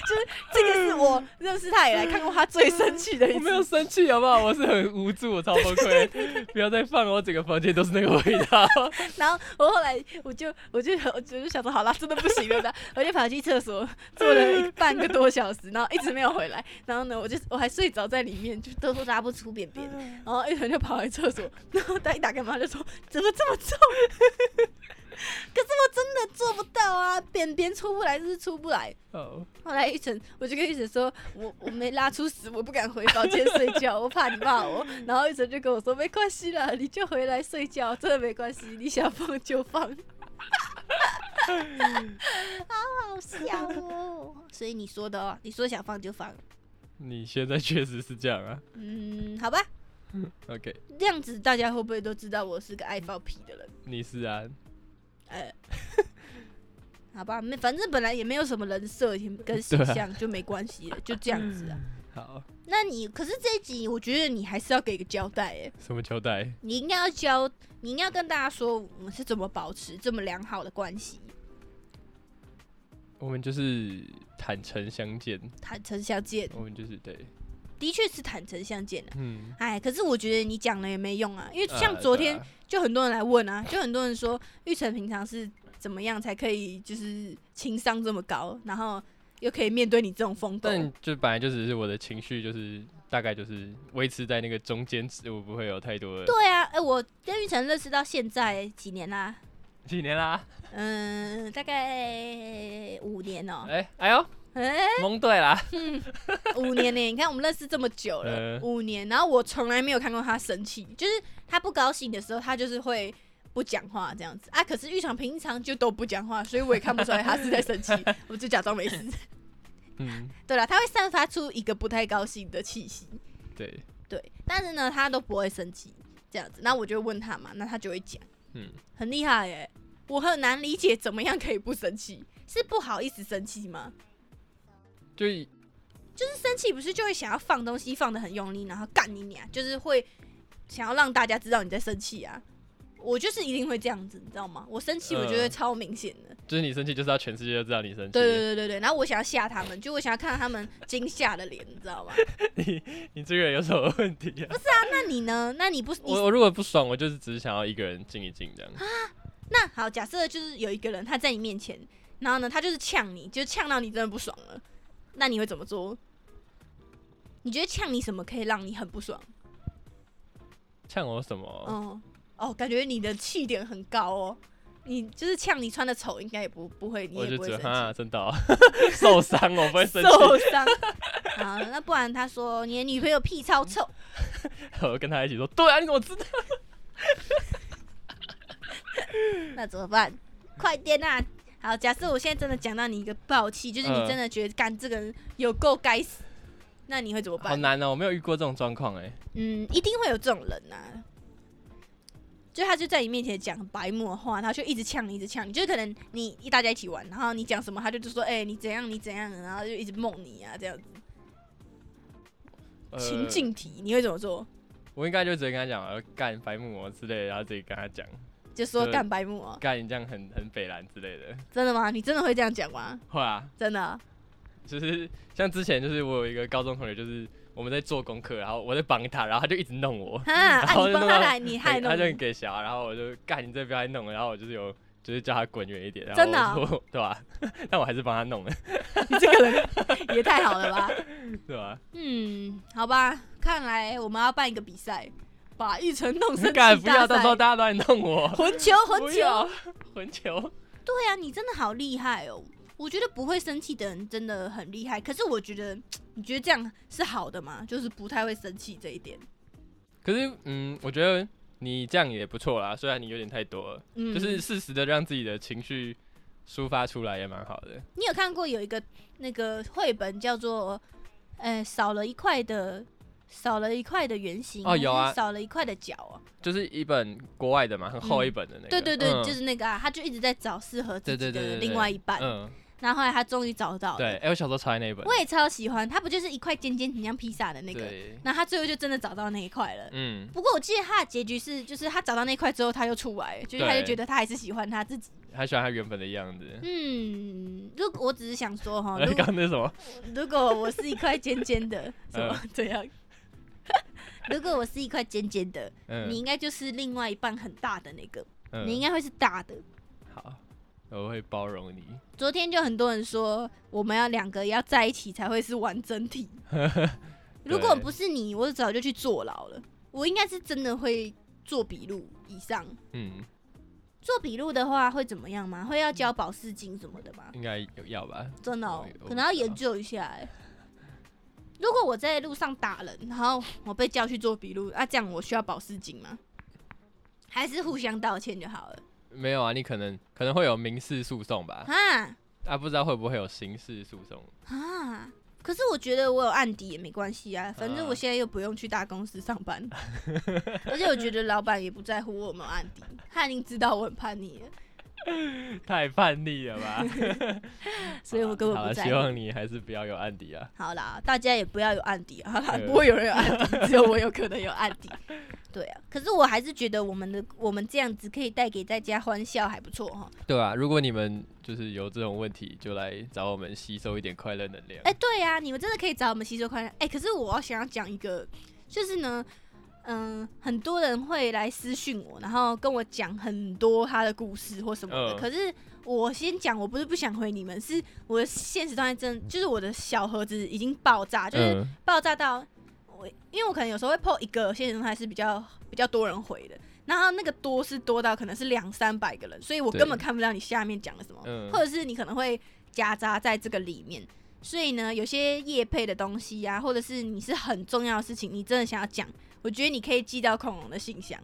就是这个是我认识他以来看过他最生气的一我没有。生气好不好？我是很无助，我超崩溃，[laughs] 不要再放了，我整个房间都是那个味道。[laughs] 然后我后来我就我就我就想说，好啦，真的不行了，我就跑去厕所坐了一半个多小时，然后一直没有回来。然后呢，我就我还睡着在里面，就都拉不出便便。然后一人就跑来厕所，然后他一打开门他就说：“怎么这么臭？” [laughs] 可是我真的做不到啊，便便出不来就是出不来。哦，后来一晨，我就跟一晨说，我我没拉出屎，我不敢回房间睡觉，[laughs] 我怕你骂我。然后一晨就跟我说，没关系啦，你就回来睡觉，真的没关系，你想放就放。[laughs] 好好笑哦！所以你说的哦，你说想放就放，你现在确实是这样啊。嗯，好吧，OK，这样子大家会不会都知道我是个爱放屁的人？你是啊，呃，[laughs] 好吧，没，反正本来也没有什么人设跟形象，就没关系了，就这样子啊。好，那你可是这一集，我觉得你还是要给个交代哎，什么交代？你应该要交，你应该要跟大家说我们是怎么保持这么良好的关系，我们就是坦诚相见，坦诚相见，我们就是对，的确是坦诚相见的。嗯，哎，可是我觉得你讲了也没用啊，因为啊像昨天就很多人来问啊，就很多人说玉成平常是怎么样才可以就是情商这么高，然后又可以面对你这种风格。但就本来就只是我的情绪，就是大概就是维持在那个中间值，我不会有太多的。对啊，哎、我跟玉成认识到现在几年啦？几年啦？嗯，大概五年哦、哎、哎呦，哎、蒙对啦。五年呢？你看我们认识这么久了，呃五年，然后我从来没有看过他生气，就是他不高兴的时候，他就是会不讲话这样子啊。可是玉成平常就都不讲话，所以我也看不出来他是在生气，[laughs] 我就假装没事。嗯，对了，他会散发出一个不太高兴的气息，对，对，但是呢，他都不会生气这样子。那我就问他嘛，那他就会讲，嗯，很厉害耶。我很难理解怎么样可以不生气，是不好意思生气吗？就就是生气不是就会想要放东西放的很用力，然后干你娘，就是会想要让大家知道你在生气啊。我就是一定会这样子，你知道吗？我生气，我觉得呃超明显的。就是你生气，就是要全世界都知道你生气。对对对对对，然后我想要吓他们，就我想要看到他们惊吓的脸，你知道吗？[laughs] 你你这个人有什么问题啊？啊，那你呢？那你不你我我如果不爽，我就是只是想要一个人静一静这样。啊那好，假设就是有一个人他在你面前，然后呢，他就是呛你，就是呛到你真的不爽了，那你会怎么做？你觉得呛你什么可以让你很不爽？呛我什么？哦哦，感觉你的气点很高哦。你就是呛你穿的丑，应该也不不会，你我就也不会生觉得哈，气。真的哦 [laughs] 受伤，我不会生气。受伤。[laughs] 好，那不然他说你的女朋友屁超臭，[laughs] 我跟他一起说，对啊，你怎么知道？那怎么办？快点啊！好，假设我现在真的讲到你一个暴气，就是你嗯真的觉得干这个人有够该死，那你会怎么办？好难哦，我没有遇过这种状况哎。嗯，一定会有这种人呐、就他就在你面前讲白目的话，他就一直呛你，一直呛你，就是可能你一大家一起玩，然后你讲什么，他就就说，哎、你怎样，你怎样，然后就一直梦你啊，这样子。呃情境题，你会怎么做？我应该就直接跟他讲，呃，干白目哦之类的，然后自己跟他讲，就说干白目哦、干你这样很很北蓝之类的。真的吗？你真的会这样讲吗？会啊，真的啊？就是像之前就是我有一个高中同学，就是我们在做功课，然后我在帮他，然后他就一直弄我，哈，[laughs] 啊，你帮他来，你害弄他就很，给小，然后我就干你这不要弄了，然后我就是有就是叫他滚远一点，然后真的 [laughs] 对吧？[laughs] 但我还是帮他弄了，你这个人也太好了吧？对吧？嗯，好吧，看来我们要办一个比赛，把玉成弄生气干不要，到时候。大家都来弄我，混球，混球。混球。对啊，你真的好厉害哦！我觉得不会生气的人真的很厉害。可是我觉得，你觉得这样是好的吗？就是不太会生气这一点。可是嗯，我觉得你这样也不错啦，虽然你有点太多了，嗯，就是适时的让自己的情绪抒发出来也蛮好的。你有看过有一个那个绘本叫做，呃，少了一块的，少了一块的圆形哦有啊少了一块的角啊。就是一本国外的嘛，很厚一本的那个。对对对，嗯就是那个啊，他就一直在找适合自己的另外一半，嗯，然后后来他终于找到了。对，哎，我小时候超爱那一本。我也超喜欢，它不就是一块尖尖很像披萨的那个？对，那他最后就真的找到那一块了。嗯，不过我记得他的结局是，就是他找到那块之后，他又出来了，就是他就觉得他还是喜欢他自己。还喜欢他原本的样子。嗯，如果我只是想说哈，[laughs] 哎，如刚刚那什么？如果我是一块尖尖的，什么嗯这样？[laughs] 如果我是一块尖尖的，嗯，你应该就是另外一半很大的那个，嗯你应该会是大的。好，我会包容你。昨天就很多人说，我们要两个要在一起才会是完整体。[laughs] 如果不是你，我早就去坐牢了。我应该是真的会做笔录以上。嗯，做笔录的话会怎么样吗？会要交保释金什么的吗？应该有要吧？真的、哦我，可能要研究一下哎、如果我在路上打人，然后我被叫去做笔录，啊，这样我需要保释金吗？还是互相道歉就好了？没有啊，你可能可能会有民事诉讼吧？啊啊，不知道会不会有刑事诉讼？啊！可是我觉得我有案底也没关系啊，反正啊我现在又不用去大公司上班，[laughs] 而且我觉得老板也不在乎我有没有案底，他已经知道我很叛逆了，[laughs] 太叛逆了吧？[laughs] 所以我根本不在乎。希望你还是不要有案底啊。好啦，大家也不要有案底啊，好 [laughs] 啦不会有人有案底，只有我有可能有案底。对啊，可是我还是觉得我们的我们这样子可以带给大家欢笑，还不错哈。对啊，如果你们就是有这种问题，就来找我们吸收一点快乐能量。哎、对啊、你们真的可以找我们吸收快乐。哎、可是我要想要讲一个，就是呢，嗯、很多人会来私讯我，然后跟我讲很多他的故事或什么的。嗯。可是我先讲，我不是不想回你们，是我的现实状态真，就是我的小盒子已经爆炸，就是嗯，爆炸到我，因为我可能有时候会 po 一个现实状态是比较比较多人回的，然后那个多是多到可能是两三百个人，所以我根本看不到你下面讲了什么，嗯。或者是你可能会夹杂在这个里面。所以呢，有些业配的东西啊，或者是你是很重要的事情，你真的想要讲，我觉得你可以寄到恐龙的信箱，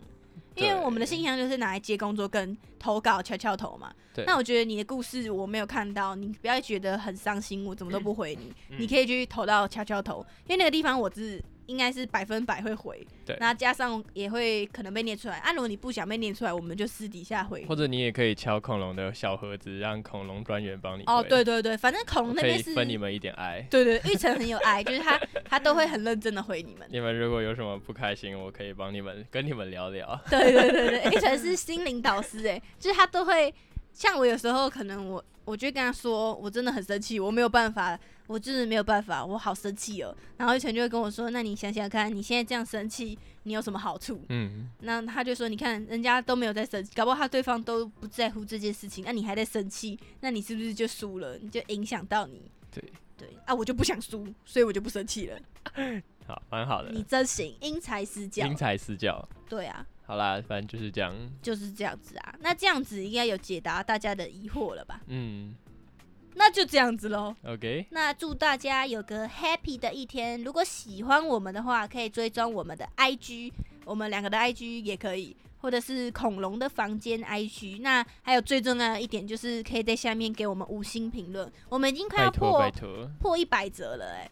因为我们的信箱就是拿来接工作跟投稿敲敲头嘛。那我觉得你的故事我没有看到，你不要觉得很伤心，我怎么都不回你。嗯你可以去投到敲敲头，因为那个地方我是应该是百分百会回，对那加上也会可能被念出来。啊，如果你不想被念出来，我们就私底下回。或者你也可以敲恐龙的小盒子，让恐龙专员帮你哦，对对对，反正恐龙那边是，以分你们一点爱。对对，玉成很有爱，[laughs] 就是他他都会很认真的回你们。你们如果有什么不开心，我可以帮你们跟你们聊聊。对对对对，玉成是心灵导师哎，[laughs] 就是他都会像我有时候可能我我就跟他说，我真的很生气，我没有办法，我就是没有办法，我好生气哦。然后一晨就会跟我说，那你想想看，你现在这样生气，你有什么好处？嗯，那他就说，你看人家都没有在生气，搞不好他对方都不在乎这件事情，那你还在生气，那你是不是就输了？你就影响到你。对对啊，我就不想输，所以我就不生气了。[laughs] 好，蛮好的，你真行，因材施教因。材施教。对啊，好啦，反正就是这样。就是这样子啊。那这样子应该有解答大家的疑惑了吧？嗯那就这样子喽。，OK，那祝大家有个 happy 的一天。如果喜欢我们的话，可以追踪我们的 IG，我们两个的 IG 也可以，或者是恐龙的房间 IG。那还有最重要的一点就是，可以在下面给我们五星评论。我们已经快要破托。破一百折了哎、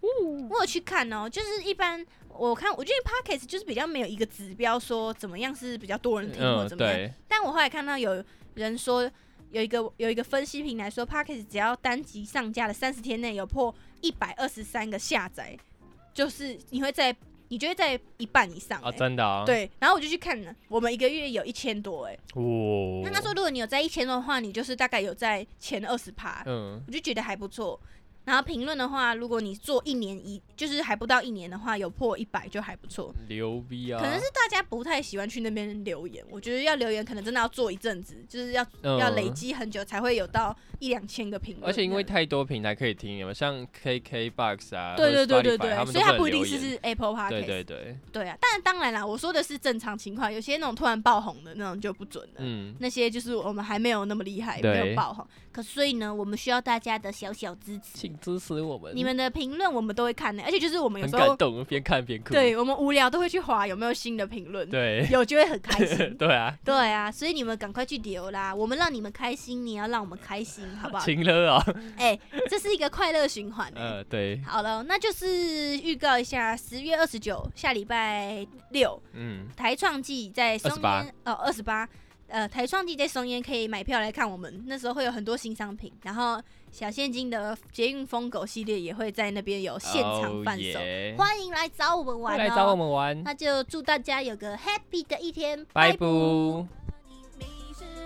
我有去看哦、就是一般我看，我觉得 podcast 就是比较没有一个指标说怎么样是比较多人听或嗯，怎么样。对，但我后来看到有人说，有一个有一个分析平台说 p a c k e s 只要单集上架的三十天内有破一百二十三个下载，就是你会在你就会在一半以上、哦，欸真的啊。，对，然后我就去看了，我们一个月有一千多哎、哇，那他说如果你有在一千多的话，你就是大概有在前二十趴，嗯，我就觉得还不错。然后评论的话，如果你做一年一，就是还不到一年的话，有破一百就还不错。牛逼啊！可能是大家不太喜欢去那边留言，我觉得要留言可能真的要做一阵子，就是要、嗯要累积很久才会有到一两千个评论。而且因为太多平台可以听，有没有像 KK Box 啊，对对对对对，所以它不一定是是 Apple Podcast，对对对，对啊。但当然啦，我说的是正常情况，有些那种突然爆红的那种就不准了。嗯，那些就是我们还没有那么厉害，对没有爆红。可所以呢，我们需要大家的小小支持。支持我们。你们的评论我们都会看的，而且就是我们有很时候感动，边看边哭。对我们无聊都会去划有没有新的评论，对有就会很开心。[laughs] 对啊，对啊，所以你们赶快去留啦！我们让你们开心，你也要让我们开心，好不好？情了啊，哎、这是一个快乐循环、欸。呃，对，好了，那就是预告一下，十月二十九下礼拜六，嗯，台创季在松28烟哦，二十八，呃，台创季在松烟可以买票来看我们，那时候会有很多新商品，然后小现金的捷运疯狗系列也会在那边有现场贩售，欢迎来找我们玩哦。快来找我们玩，那就祝大家有个 happy 的一天，拜拜